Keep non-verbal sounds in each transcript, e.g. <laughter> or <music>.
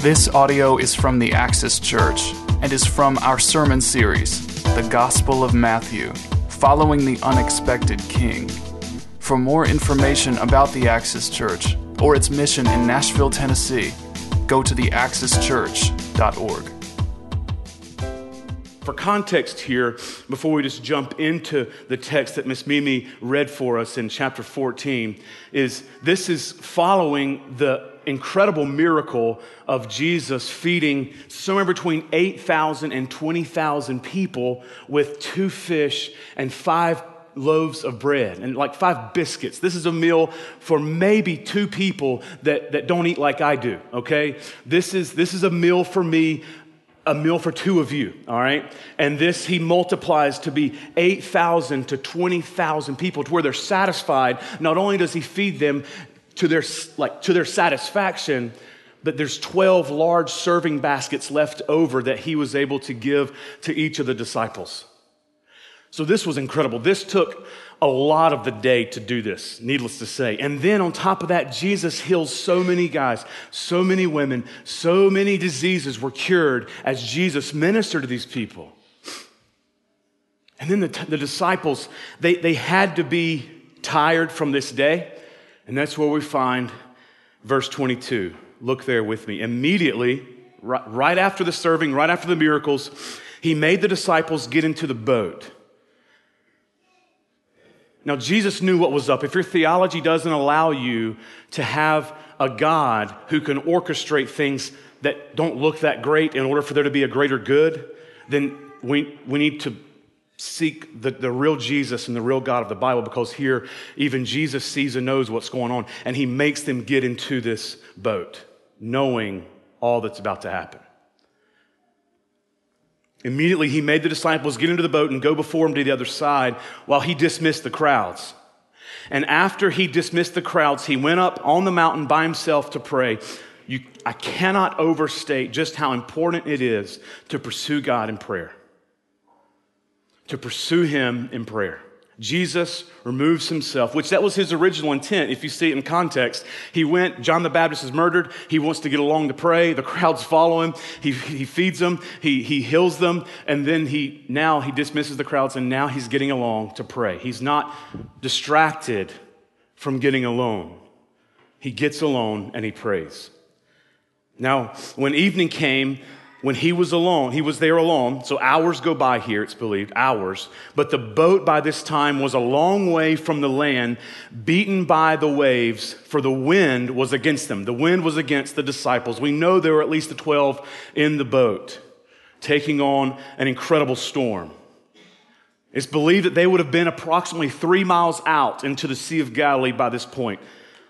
This audio is from the Axis Church and is from our sermon series, The Gospel of Matthew, Following the Unexpected King. For more information about the Axis Church or its mission in Nashville, Tennessee, go to theaxischurch.org. For context here, before we just jump into the text that Miss Mimi read for us in chapter 14, is this is following the incredible miracle of Jesus feeding somewhere between 8,000 and 20,000 people with two fish and five loaves of bread and like five biscuits. This is a meal for maybe two people that, that don't eat like I do, okay? This is, this is a meal for me a meal for two of you, all right? And this he multiplies to be 8,000 to 20,000 people to where they're satisfied. Not only does he feed them to their like to their satisfaction, but there's 12 large serving baskets left over that he was able to give to each of the disciples. So this was incredible. This took a lot of the day to do this, needless to say. And then on top of that, Jesus heals so many guys, so many women, so many diseases were cured as Jesus ministered to these people. And then the, the disciples, they, they had to be tired from this day. And that's where we find verse 22. Look there with me. Immediately, right, after the serving, right after the miracles, he made the disciples get into the boat now, Jesus knew what was up. If your theology doesn't allow you to have a God who can orchestrate things that don't look that great in order for there to be a greater good, then we, we need to seek the, the real Jesus and the real God of the Bible because here, even Jesus sees and knows what's going on, and he makes them get into this boat, knowing all that's about to happen. Immediately, he made the disciples get into the boat and go before him to the other side while he dismissed the crowds. And after he dismissed the crowds, he went up on the mountain by himself to pray. You, I cannot overstate just how important it is to pursue God in prayer, to pursue him in prayer. Jesus removes himself, which that was his original intent. If you see it in context, he went, John the Baptist is murdered. He wants to get along to pray. The crowds follow him. He, he feeds them. He, he heals them. And then he, now he dismisses the crowds and now he's getting along to pray. He's not distracted from getting alone. He gets alone and he prays. Now, when evening came, when he was alone, he was there alone. So hours go by here, it's believed, hours. But the boat by this time was a long way from the land, beaten by the waves, for the wind was against them. The wind was against the disciples. We know there were at least the 12 in the boat, taking on an incredible storm. It's believed that they would have been approximately three miles out into the Sea of Galilee by this point.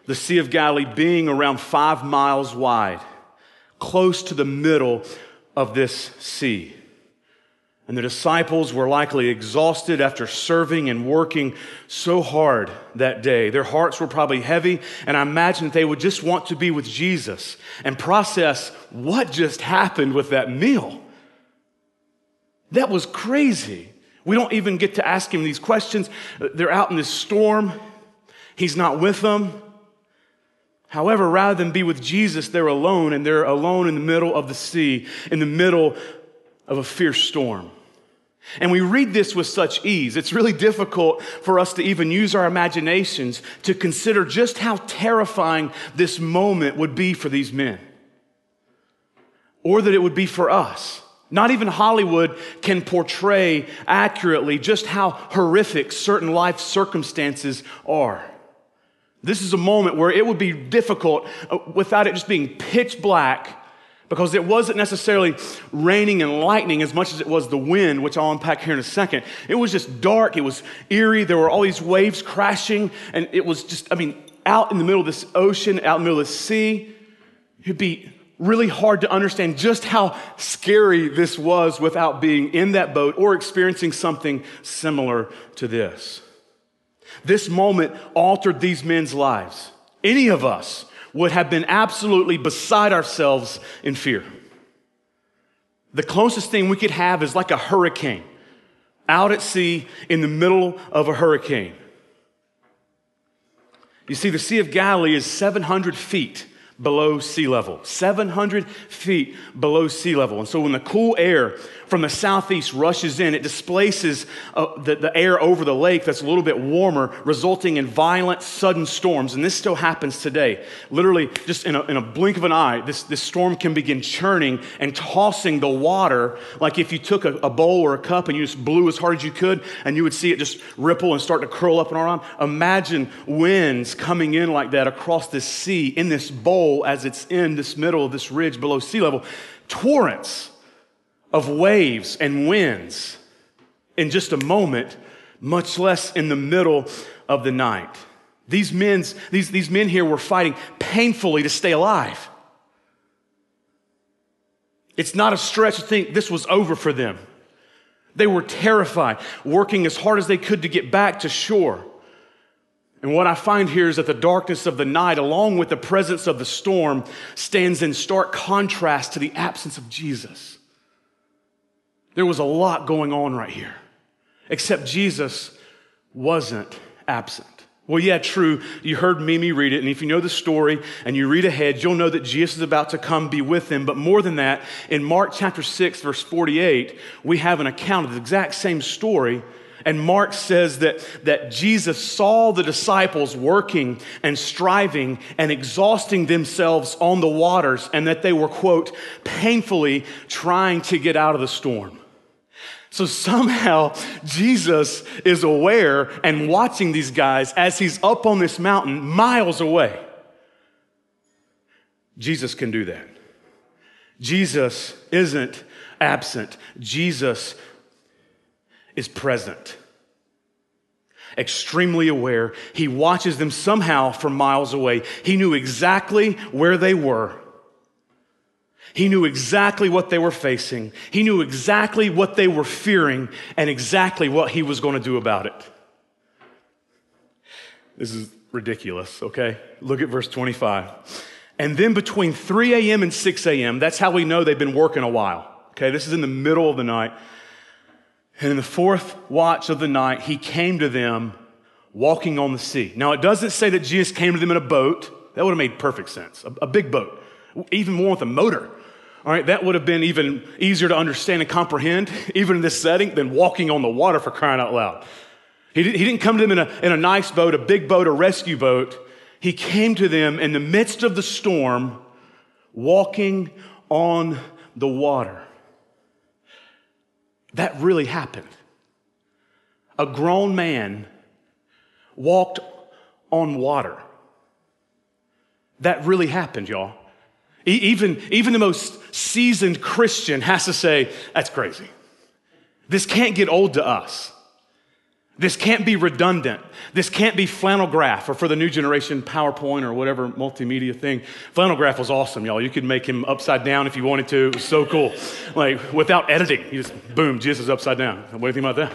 The Sea of Galilee being around five miles wide, close to the middle of this sea. And the disciples were likely exhausted after serving and working so hard that day. Their hearts were probably heavy, and I imagine that they would just want to be with Jesus and process what just happened with that meal. That was crazy. We don't even get to ask him these questions. They're out in this storm, he's not with them. However, rather than be with Jesus, they're alone, and they're alone in the middle of the sea, in the middle of a fierce storm. And we read this with such ease. It's really difficult for us to even use our imaginations to consider just how terrifying this moment would be for these men, or that it would be for us. Not even Hollywood can portray accurately just how horrific certain life circumstances are. This is a moment where it would be difficult uh, without it just being pitch black because it wasn't necessarily raining and lightning as much as it was the wind, which I'll unpack here in a second. It was just dark, it was eerie, there were all these waves crashing, and it was just, I mean, out in the middle of this ocean, out in the middle of the sea. It'd be really hard to understand just how scary this was without being in that boat or experiencing something similar to this. This moment altered these men's lives. Any of us would have been absolutely beside ourselves in fear. The closest thing we could have is like a hurricane out at sea in the middle of a hurricane. You see, the Sea of Galilee is 700 feet below sea level, 700 feet below sea level. And so when the cool air from the southeast rushes in, it displaces uh, the, the air over the lake that's a little bit warmer, resulting in violent, sudden storms. And this still happens today. Literally, just in a, in a blink of an eye, this, this storm can begin churning and tossing the water like if you took a, a bowl or a cup and you just blew as hard as you could, and you would see it just ripple and start to curl up and around. Imagine winds coming in like that across this sea in this bowl as it's in this middle of this ridge below sea level. Torrents of waves and winds in just a moment, much less in the middle of the night. These, men's, these, these men here were fighting painfully to stay alive. It's not a stretch to think this was over for them. They were terrified, working as hard as they could to get back to shore. And what I find here is that the darkness of the night, along with the presence of the storm, stands in stark contrast to the absence of Jesus. There was a lot going on right here, except Jesus wasn't absent. Well, yeah, true. You heard Mimi read it, and if you know the story and you read ahead, you'll know that Jesus is about to come be with them. But more than that, in Mark chapter 6, verse 48, we have an account of the exact same story and Mark says that, that Jesus saw the disciples working and striving and exhausting themselves on the waters, and that they were, quote, painfully trying to get out of the storm. So somehow Jesus is aware and watching these guys as he's up on this mountain miles away. Jesus can do that. Jesus isn't absent. Jesus is present. Extremely aware. He watches them somehow from miles away. He knew exactly where they were. He knew exactly what they were facing. He knew exactly what they were fearing and exactly what he was going to do about it. This is ridiculous, okay? Look at verse 25. And then between 3 a.m. and 6 a.m., that's how we know they've been working a while, okay? This is in the middle of the night. And in the fourth watch of the night, he came to them walking on the sea. Now, it doesn't say that Jesus came to them in a boat. That would have made perfect sense. A, a big boat, even more with a motor. All right, that would have been even easier to understand and comprehend, <laughs> even in this setting, than walking on the water for crying out loud. He, did, he didn't come to them in a, in a nice boat, a big boat, a rescue boat. He came to them in the midst of the storm, walking on the water. That really happened. A grown man walked on water. That really happened, y'all. Even, even the most seasoned Christian has to say, that's crazy. This can't get old to us. This can't be redundant. This can't be flannel graph or for the new generation PowerPoint or whatever multimedia thing. Flannel graph was awesome, y'all. You could make him upside down if you wanted to. It was so cool. Like without editing, you just boom, Jesus is upside down. What do you think about that?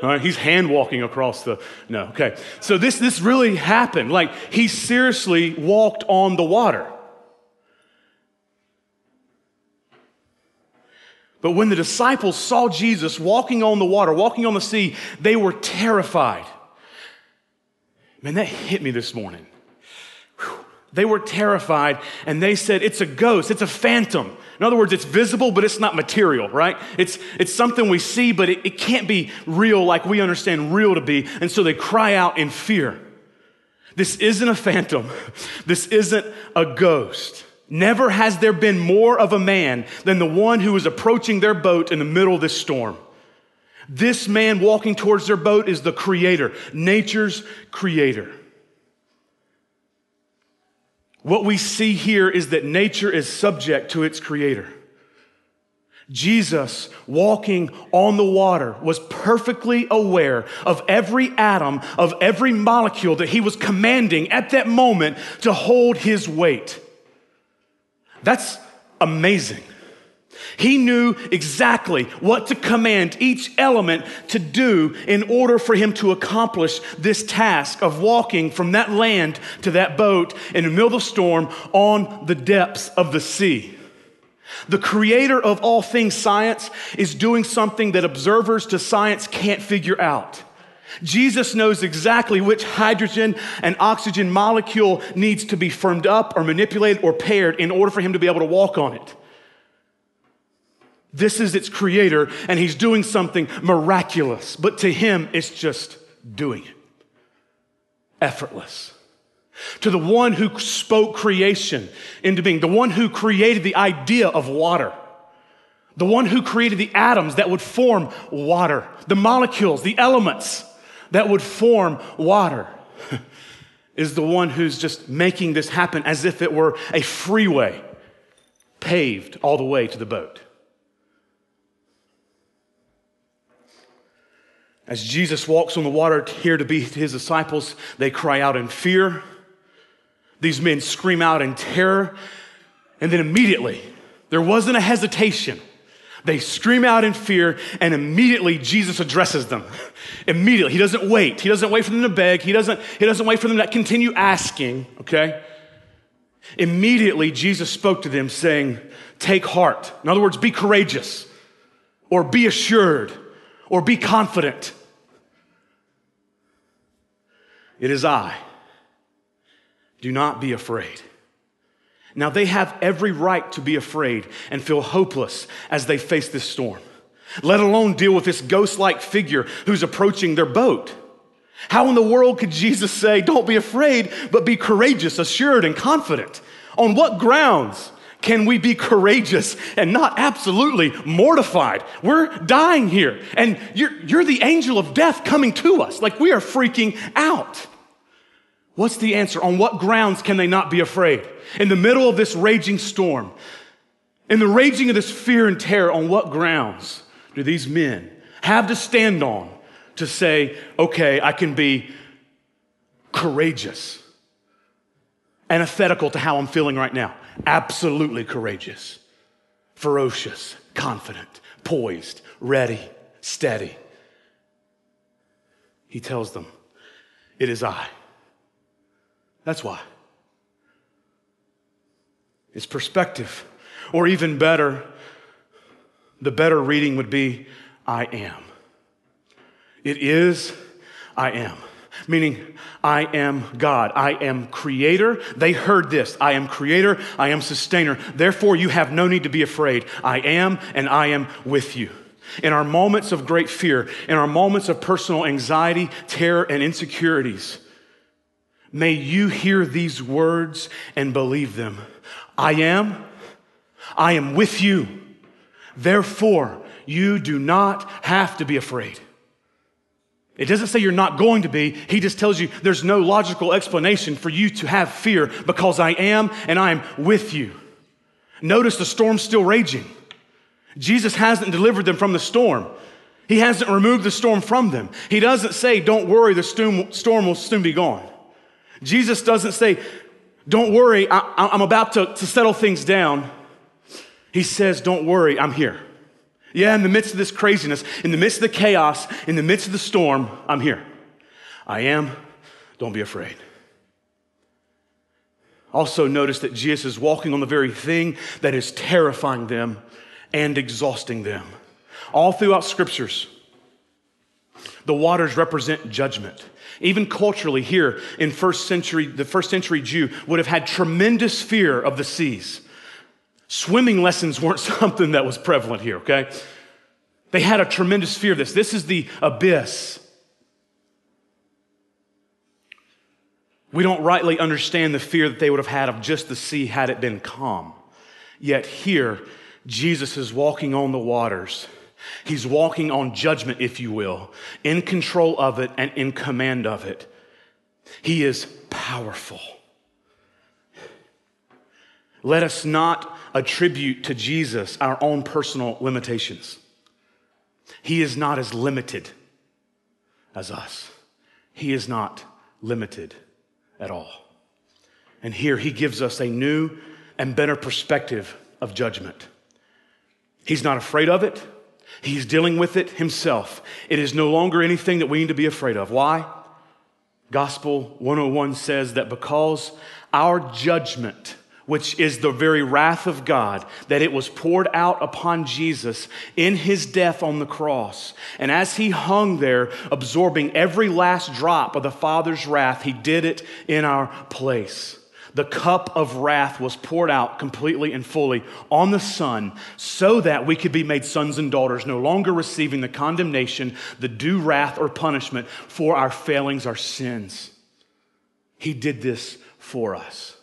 All right, he's hand walking across the no. Okay, so this this really happened. Like he seriously walked on the water. But when the disciples saw Jesus walking on the water, walking on the sea, they were terrified. Man, that hit me this morning. Whew. They were terrified and they said, It's a ghost, it's a phantom. In other words, it's visible, but it's not material, right? It's, it's something we see, but it, it can't be real like we understand real to be. And so they cry out in fear. This isn't a phantom, <laughs> this isn't a ghost. Never has there been more of a man than the one who is approaching their boat in the middle of this storm. This man walking towards their boat is the creator, nature's creator. What we see here is that nature is subject to its creator. Jesus, walking on the water, was perfectly aware of every atom, of every molecule that he was commanding at that moment to hold his weight. That's amazing. He knew exactly what to command each element to do in order for him to accomplish this task of walking from that land to that boat in the middle of the storm on the depths of the sea. The creator of all things science is doing something that observers to science can't figure out. Jesus knows exactly which hydrogen and oxygen molecule needs to be firmed up or manipulated or paired in order for him to be able to walk on it. This is its creator, and he's doing something miraculous, but to him, it's just doing it. Effortless. To the one who spoke creation into being, the one who created the idea of water, the one who created the atoms that would form water, the molecules, the elements that would form water, <laughs> is the one who's just making this happen as if it were a freeway paved all the way to the boat. As Jesus walks on the water here to be his disciples, they cry out in fear. These men scream out in terror. And then immediately, there wasn't a hesitation. They scream out in fear, and immediately Jesus addresses them. immediately. He doesn't wait. He doesn't wait for them to beg. He doesn't, he doesn't wait for them to continue asking, okay? Immediately, Jesus spoke to them, saying, Take heart. In other words, be courageous, or be assured, or be confident. It is I. Do not be afraid. Now, they have every right to be afraid and feel hopeless as they face this storm, let alone deal with this ghost like figure who's approaching their boat. How in the world could Jesus say, Don't be afraid, but be courageous, assured, and confident? On what grounds can we be courageous and not absolutely mortified? We're dying here, and you're, you're the angel of death coming to us. Like we are freaking out. What's the answer? On what grounds can they not be afraid? In the middle of this raging storm, in the raging of this fear and terror, on what grounds do these men have to stand on to say, okay, I can be courageous, antithetical to how I'm feeling right now? Absolutely courageous, ferocious, confident, poised, ready, steady. He tells them, It is I. That's why. It's perspective. Or even better, the better reading would be I am. It is, I am. Meaning, I am God. I am creator. They heard this. I am creator. I am sustainer. Therefore, you have no need to be afraid. I am, and I am with you. In our moments of great fear, in our moments of personal anxiety, terror, and insecurities, May you hear these words and believe them. I am, I am with you. Therefore, you do not have to be afraid. It doesn't say you're not going to be. He just tells you there's no logical explanation for you to have fear because I am and I am with you. Notice the storm's still raging. Jesus hasn't delivered them from the storm. He hasn't removed the storm from them. He doesn't say, Don't worry, the storm will soon be gone. Jesus doesn't say, Don't worry, I, am about to, to settle things down. He says, Don't worry, I'm here. Yeah, in the midst of this craziness, in the midst of the chaos, in the midst of the storm, I'm here. I am. Don't be afraid. Also, notice that Jesus is walking on the very thing that is terrifying them and exhausting them. All throughout scriptures, the waters represent judgment. Even culturally, here in first century, the first century Jew would have had tremendous fear of the seas. Swimming lessons <laughs> weren't something that was prevalent here, okay? They had a tremendous fear of this. This is the abyss. We don't rightly understand the fear that they would have had of just the sea had it been calm. Yet here, Jesus is walking on the waters He's walking on judgment, if you will, in control of it and in command of it. He is powerful. Let us not attribute to Jesus our own personal limitations. He is not as limited as us. He is not limited at all. And here he gives us a new and better perspective of judgment. He's not afraid of it. He's dealing with it himself. It is no longer anything that we need to be afraid of. Why? Gospel 101 says that because our judgment which is the very wrath of God, that it was poured out upon Jesus in his death on the cross. And as he hung there, absorbing every last drop of the Father's wrath, he did it in our place. The cup of wrath was poured out completely and fully on the Son so that we could be made sons and daughters, no longer receiving the condemnation, the due wrath or punishment for our failings, our sins. He did this for us.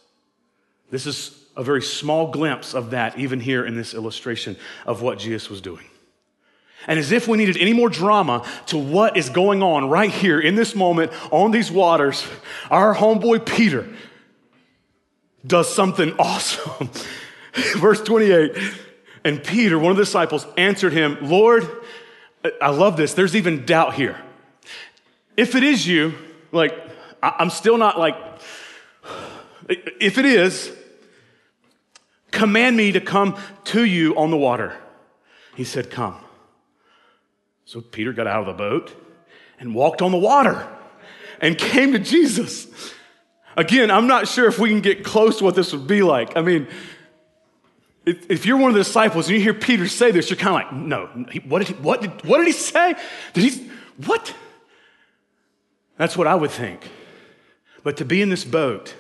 This is a very small glimpse of that, even here in this illustration of what Jesus was doing. And as if we needed any more drama to what is going on right here in this moment on these waters, our homeboy Peter does something <laughs> awesome. Verse 28 And Peter, one of the disciples, answered him, Lord, I love this. There's even doubt here. If it is you, like, I'm still not like, <sighs> if it is, command me to come to you on the water. He said, Come. So Peter got out of the boat and walked on the water and <laughs> came to Jesus. Again, I'm not sure if we can get close to what this would be like. I mean, if you're one of the disciples and you hear Peter say this, you're kind of like, no, what did he, what did, what did he say? Did he, what? That's what I would think. But to be in this boat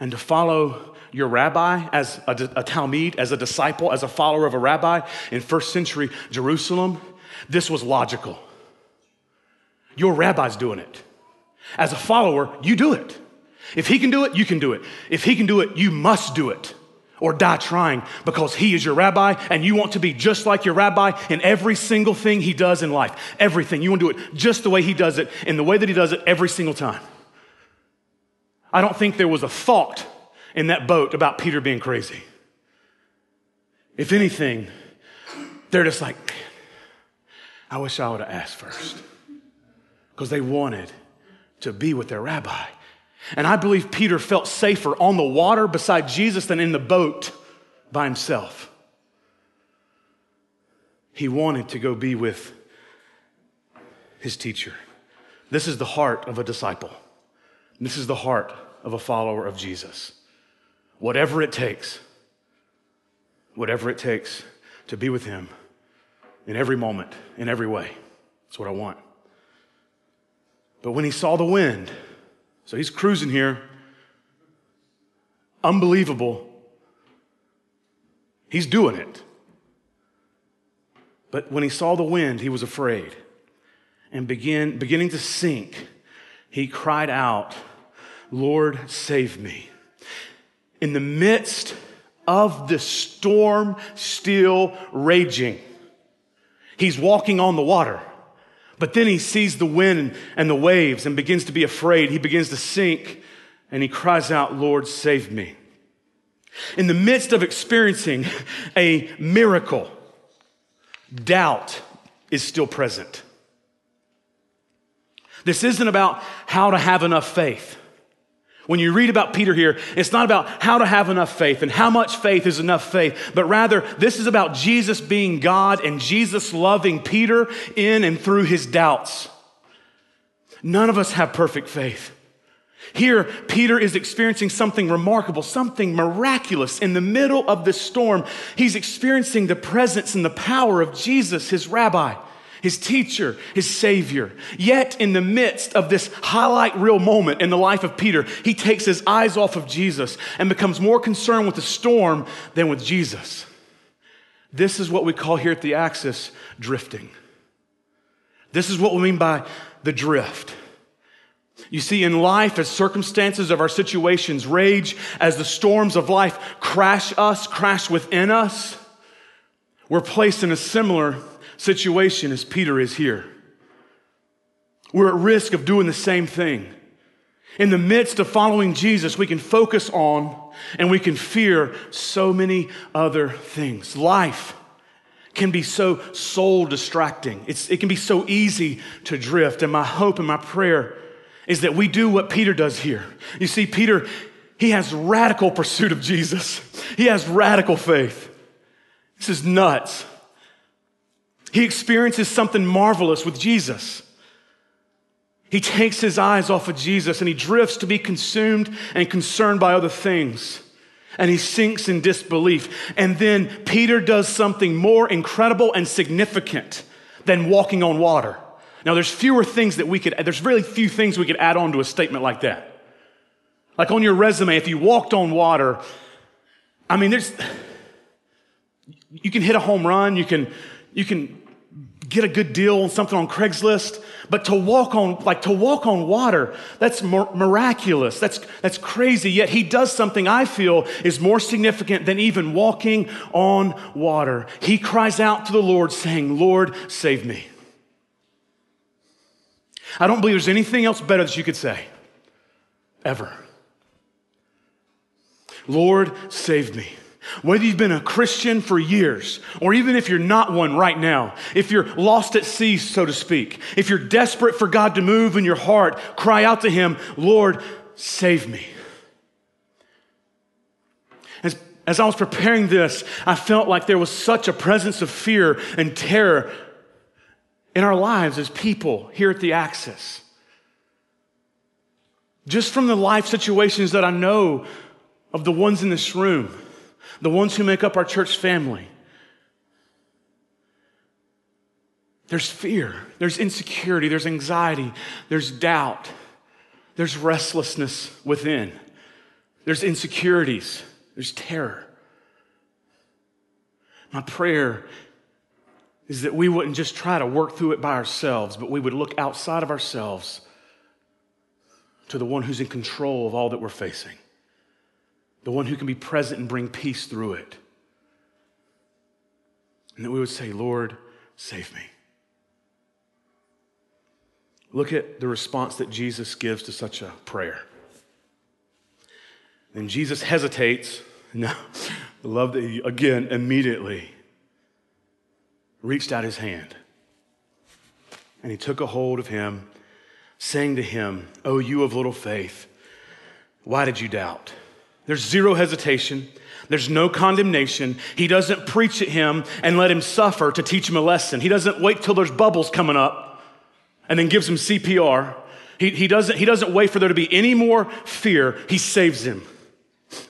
and to follow your rabbi as a, a talmid, as a disciple, as a follower of a rabbi in first century Jerusalem, this was logical. Your rabbi's doing it. As a follower, you do it. If he can do it, you can do it. If he can do it, you must do it or die trying because he is your rabbi and you want to be just like your rabbi in every single thing he does in life. Everything. You want to do it just the way he does it, in the way that he does it every single time. I don't think there was a thought in that boat about Peter being crazy. If anything, they're just like, I wish I would have asked first. Because they wanted to be with their rabbi. And I believe Peter felt safer on the water beside Jesus than in the boat by himself. He wanted to go be with his teacher. This is the heart of a disciple. This is the heart of a follower of Jesus whatever it takes, whatever it takes to be with Him in every moment, in every way. That's what I want. But when he saw the wind, so he's cruising here, unbelievable. He's doing it. But when he saw the wind, he was afraid. And begin, beginning to sink, he cried out, Lord, save me in the midst of the storm still raging. He's walking on the water, but then he sees the wind and the waves and begins to be afraid. He begins to sink and he cries out, Lord, save me. In the midst of experiencing a miracle, doubt is still present. This isn't about how to have enough faith. When you read about Peter here, it's not about how to have enough faith and how much faith is enough faith, but rather this is about Jesus being God and Jesus loving Peter in and through his doubts. None of us have perfect faith. Here, Peter is experiencing something remarkable, something miraculous in the middle of this storm. He's experiencing the presence and the power of Jesus, his rabbi his teacher, his savior. Yet, in the midst of this highlight reel moment in the life of Peter, he takes his eyes off of Jesus and becomes more concerned with the storm than with Jesus. This is what we call here at the Axis drifting. This is what we mean by the drift. You see, in life, as circumstances of our situations rage, as the storms of life crash us, crash within us, we're placed in a similar situation as Peter is here. We're at risk of doing the same thing. In the midst of following Jesus, we can focus on and we can fear so many other things. Life can be so soul distracting. It's, it can be so easy to drift. And my hope and my prayer is that we do what Peter does here. You see, Peter, he has radical pursuit of Jesus, he has radical faith. This is nuts he experiences something marvelous with Jesus. He takes his eyes off of Jesus and he drifts to be consumed and concerned by other things. and he sinks in disbelief. And then Peter does something more incredible and significant than walking on water. Now, there's fewer things that we could, there's really few things we could add on to a statement like that. Like on your resume, if you walked on water, I mean, there's, you can hit a home run, you can, you can get a good deal on something on Craigslist, but to walk on, like to walk on water, that's miraculous. That's, that's crazy. Yet he does something I feel is more significant than even walking on water. He cries out to the Lord saying, Lord, save me. I don't believe there's anything else better that you could say, ever. Lord, save me. Whether you've been a Christian for years, or even if you're not one right now, if you're lost at sea, so to speak, if you're desperate for God to move in your heart, cry out to Him, Lord, save me. As, as I was preparing this, I felt like there was such a presence of fear and terror in our lives as people here at the Axis. Just from the life situations that I know of the ones in this room, the ones who make up our church family. There's fear, there's insecurity, there's anxiety, there's doubt, there's restlessness within, there's insecurities, there's terror. My prayer is that we wouldn't just try to work through it by ourselves, but we would look outside of ourselves to the one who's in control of all that we're facing, the one who can be present and bring peace through it. And that we would say, Lord, save me. Look at the response that Jesus gives to such a prayer. Then Jesus hesitates. No, <laughs> love that he, again, immediately reached out his hand and he took a hold of him, saying to him, Oh, you of little faith, why did you doubt? There's zero hesitation. There's no condemnation. He doesn't preach at him and let him suffer to teach him a lesson. He doesn't wait till there's bubbles coming up and then gives him CPR. He, he, doesn't, he doesn't wait for there to be any more fear. He saves him.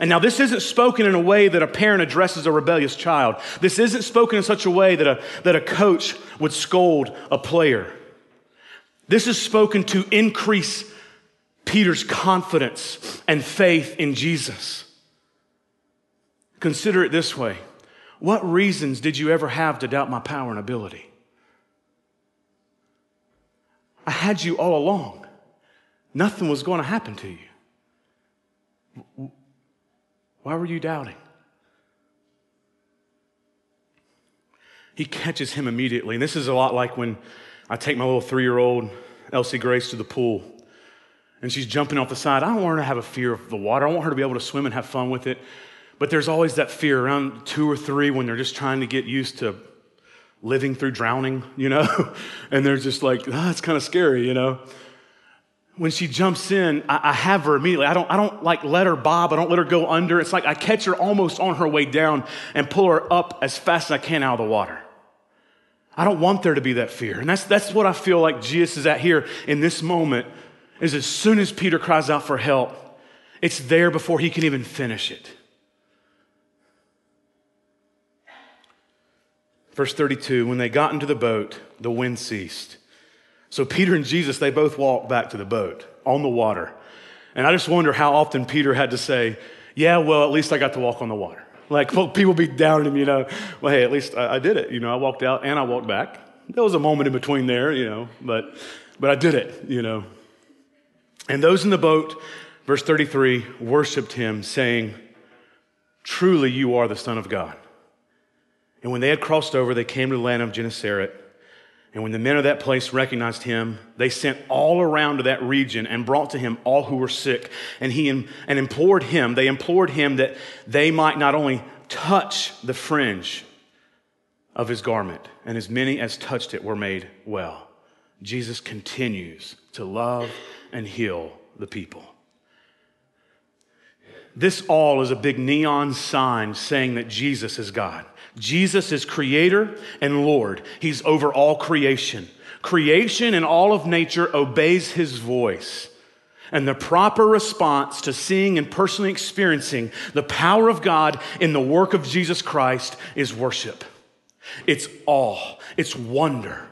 And now, this isn't spoken in a way that a parent addresses a rebellious child. This isn't spoken in such a way that a, that a coach would scold a player. This is spoken to increase Peter's confidence and faith in Jesus. Consider it this way What reasons did you ever have to doubt my power and ability? I had you all along. Nothing was going to happen to you. Why were you doubting? He catches him immediately. And this is a lot like when I take my little three year old Elsie Grace to the pool and she's jumping off the side. I don't want her to have a fear of the water. I want her to be able to swim and have fun with it. But there's always that fear around two or three when they're just trying to get used to living through drowning, you know? <laughs> and they're just like, oh, it's kind of scary, you know? when she jumps in, I, I, have her immediately. I don't, I don't like let her bob. I don't let her go under. It's like I catch her almost on her way down and pull her up as fast as I can out of the water. I don't want there to be that fear. And that's, that's what I feel like Jesus is at here in this moment is as soon as Peter cries out for help, it's there before he can even finish it. Verse 32, when they got into the boat, the wind ceased so Peter and Jesus, they both walked back to the boat on the water. And I just wonder how often Peter had to say, Yeah, well, at least I got to walk on the water. Like well, people be down him, you know. Well, hey, at least I, I did it. You know, I walked out and I walked back. There was a moment in between there, you know, but but I did it, you know. And those in the boat, verse 33, worshiped him, saying, Truly you are the Son of God. And when they had crossed over, they came to the land of Gennesaret. And when the men of that place recognized him, they sent all around to that region and brought to him all who were sick. And he and implored him, they implored him that they might not only touch the fringe of his garment, and as many as touched it were made well. Jesus continues to love and heal the people. This all is a big neon sign saying that Jesus is God. Jesus is creator and Lord. He's over all creation. Creation and all of nature obeys his voice. And the proper response to seeing and personally experiencing the power of God in the work of Jesus Christ is worship. It's awe, it's wonder.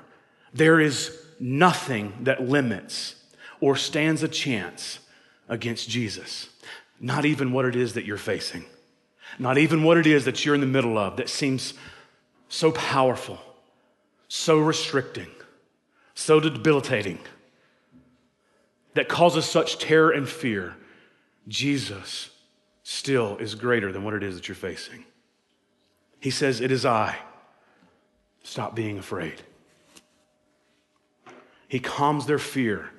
There is nothing that limits or stands a chance against Jesus. Not even what it is that you're facing, not even what it is that you're in the middle of that seems so powerful, so restricting, so debilitating, that causes such terror and fear. Jesus still is greater than what it is that you're facing. He says, It is I. Stop being afraid. He calms their fear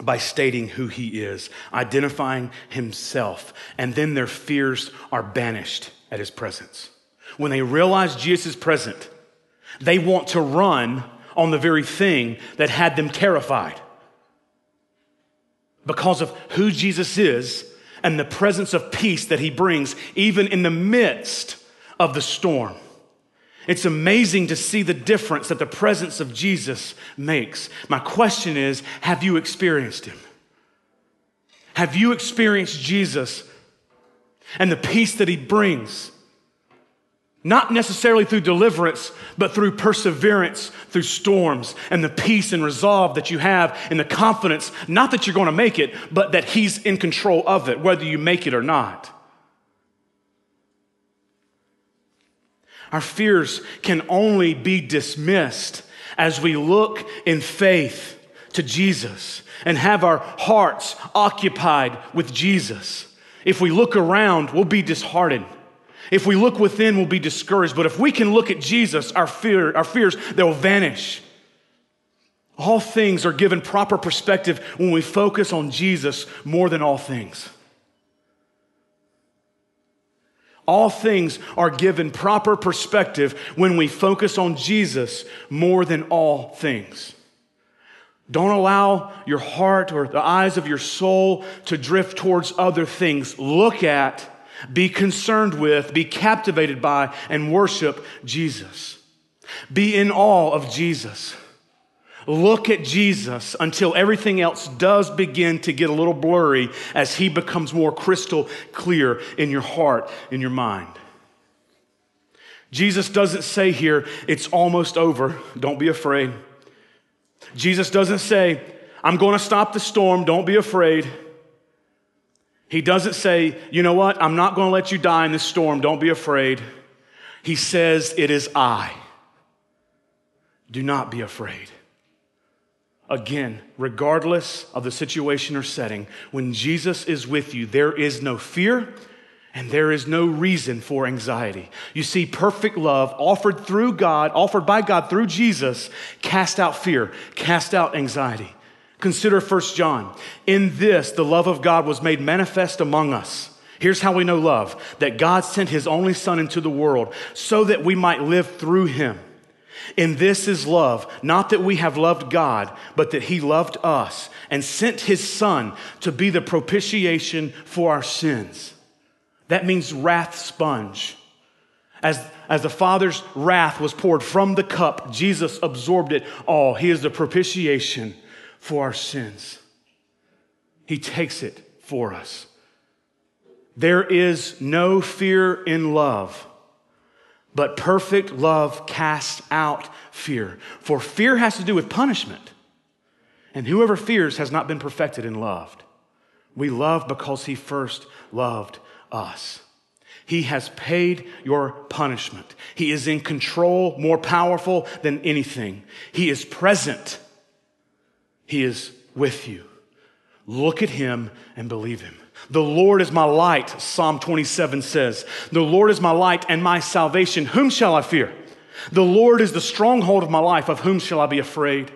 by stating who he is, identifying himself, and then their fears are banished at his presence. When they realize Jesus is present, they want to run on the very thing that had them terrified. Because of who Jesus is and the presence of peace that he brings, even in the midst of the storm. It's amazing to see the difference that the presence of Jesus makes. My question is have you experienced him? Have you experienced Jesus and the peace that he brings? Not necessarily through deliverance, but through perseverance, through storms, and the peace and resolve that you have, and the confidence, not that you're going to make it, but that He's in control of it, whether you make it or not. Our fears can only be dismissed as we look in faith to Jesus and have our hearts occupied with Jesus. If we look around, we'll be disheartened. If we look within, we'll be discouraged. But if we can look at Jesus, our, fear, our fears, they'll vanish. All things are given proper perspective when we focus on Jesus more than all things. All things are given proper perspective when we focus on Jesus more than all things. Don't allow your heart or the eyes of your soul to drift towards other things. Look at, be concerned with, be captivated by, and worship Jesus. Be in awe of Jesus. Look at Jesus until everything else does begin to get a little blurry as he becomes more crystal clear in your heart, in your mind. Jesus doesn't say here, it's almost over, don't be afraid. Jesus doesn't say, I'm going to stop the storm, don't be afraid. He doesn't say, you know what, I'm not going to let you die in this storm, don't be afraid. He says, It is I. Do not be afraid. Again, regardless of the situation or setting, when Jesus is with you, there is no fear and there is no reason for anxiety. You see, perfect love offered through God, offered by God through Jesus, cast out fear, cast out anxiety. Consider 1 John. In this, the love of God was made manifest among us. Here's how we know love that God sent his only Son into the world so that we might live through him. In this is love, not that we have loved God, but that He loved us and sent His Son to be the propitiation for our sins. That means wrath sponge. As, as the Father's wrath was poured from the cup, Jesus absorbed it all. He is the propitiation for our sins. He takes it for us. There is no fear in love but perfect love casts out fear. For fear has to do with punishment. And whoever fears has not been perfected and loved. We love because he first loved us. He has paid your punishment. He is in control, more powerful than anything. He is present. He is with you. Look at him and believe him. The Lord is my light, Psalm 27 says. The Lord is my light and my salvation. Whom shall I fear? The Lord is the stronghold of my life. Of whom shall I be afraid?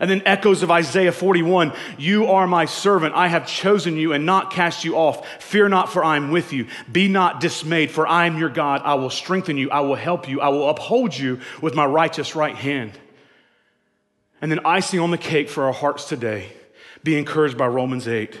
And then echoes of Isaiah 41 You are my servant. I have chosen you and not cast you off. Fear not, for I am with you. Be not dismayed, for I am your God. I will strengthen you. I will help you. I will uphold you with my righteous right hand. And then icing on the cake for our hearts today, be encouraged by Romans 8.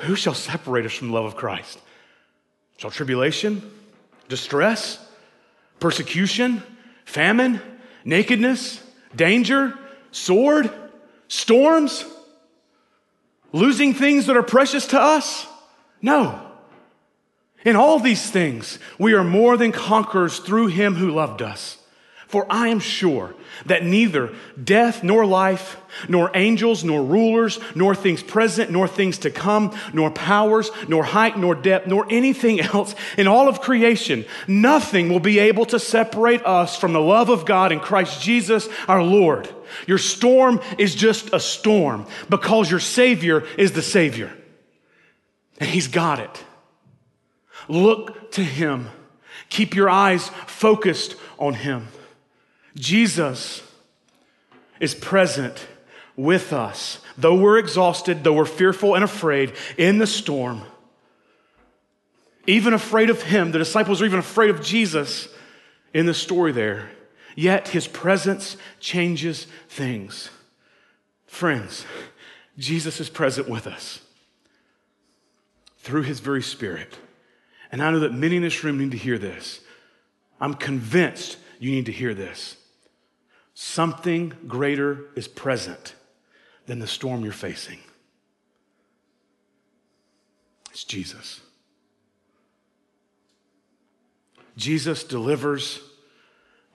Who shall separate us from the love of Christ? Shall tribulation, distress, persecution, famine, nakedness, danger, sword, storms, losing things that are precious to us? No. In all these things, we are more than conquerors through him who loved us. For I am sure that neither death nor life, nor angels, nor rulers, nor things present, nor things to come, nor powers, nor height, nor depth, nor anything else in all of creation, nothing will be able to separate us from the love of God in Christ Jesus our Lord. Your storm is just a storm because your Savior is the Savior. And He's got it. Look to Him. Keep your eyes focused on Him. Jesus is present with us. Though we're exhausted, though we're fearful and afraid in the storm, even afraid of him, the disciples are even afraid of Jesus in the story there. Yet his presence changes things. Friends, Jesus is present with us through his very spirit. And I know that many in this room need to hear this. I'm convinced you need to hear this. Something greater is present than the storm you're facing. It's Jesus. Jesus delivers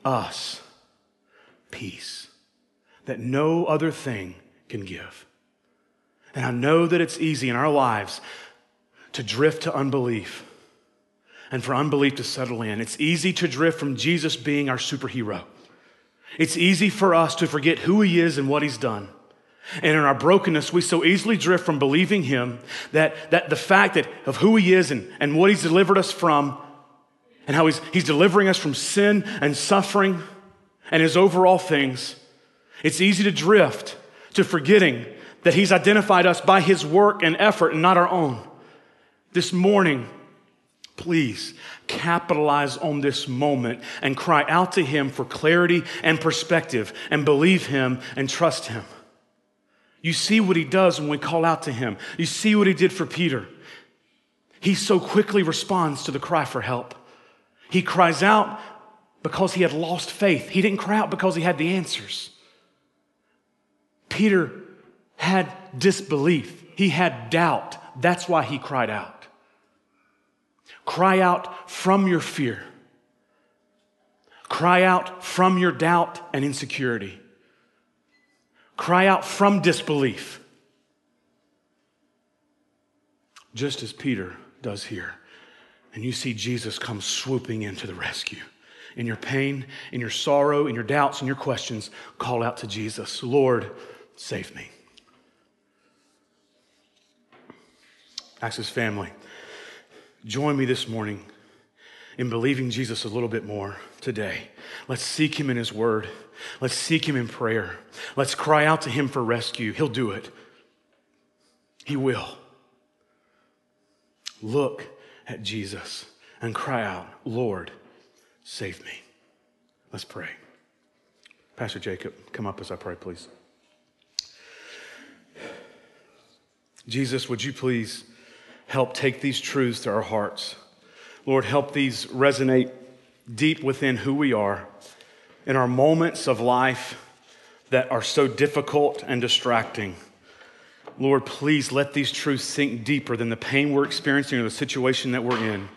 us peace that no other thing can give. And I know that it's easy in our lives to drift to unbelief and for unbelief to settle in. It's easy to drift from Jesus being our superhero. It's easy for us to forget who he is and what he's done. And in our brokenness, we so easily drift from believing him that, that the fact that of who he is and, and what he's delivered us from and how he's, he's delivering us from sin and suffering and his overall things, it's easy to drift to forgetting that he's identified us by his work and effort and not our own. This morning, please capitalize on this moment and cry out to him for clarity and perspective and believe him and trust him. You see what he does when we call out to him. You see what he did for Peter. He so quickly responds to the cry for help. He cries out because he had lost faith. He didn't cry out because he had the answers. Peter had disbelief, he had doubt. That's why he cried out. Cry out from your fear. Cry out from your doubt and insecurity. Cry out from disbelief. Just as Peter does here. And you see Jesus come swooping into the rescue. In your pain, in your sorrow, in your doubts, in your questions, call out to Jesus Lord, save me. Access family. Join me this morning in believing Jesus a little bit more today. Let's seek him in his word. Let's seek him in prayer. Let's cry out to him for rescue. He'll do it. He will. Look at Jesus and cry out, Lord, save me. Let's pray. Pastor Jacob, come up as I pray, please. Jesus, would you please? Help take these truths to our hearts. Lord, help these resonate deep within who we are in our moments of life that are so difficult and distracting. Lord, please let these truths sink deeper than the pain we're experiencing or the situation that we're in.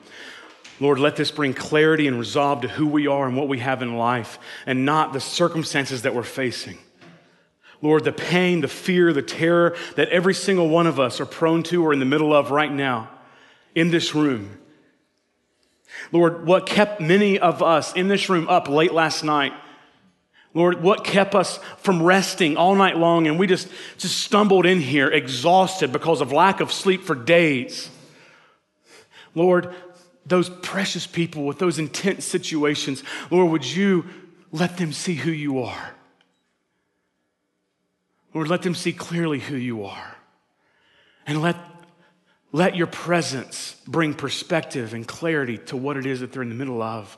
Lord, let this bring clarity and resolve to who we are and what we have in life and not the circumstances that we're facing. Lord, the pain, the fear, the terror that every single one of us are prone to or in the middle of right now in this room. Lord, what kept many of us in this room up late last night? Lord, what kept us from resting all night long and we just, just stumbled in here exhausted because of lack of sleep for days? Lord, those precious people with those intense situations, Lord, would you let them see who you are? Lord, let them see clearly who you are. And let, Let your presence bring perspective and clarity to what it is that they're in the middle of.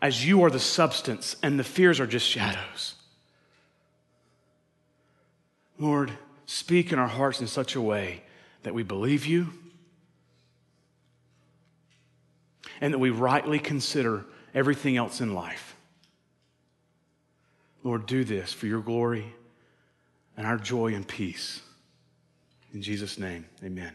As you are the substance and the fears are just shadows. Lord, speak in our hearts in such a way that we believe you and that we rightly consider everything else in life. Lord, do this for your glory and our joy and peace. In Jesus' name, amen.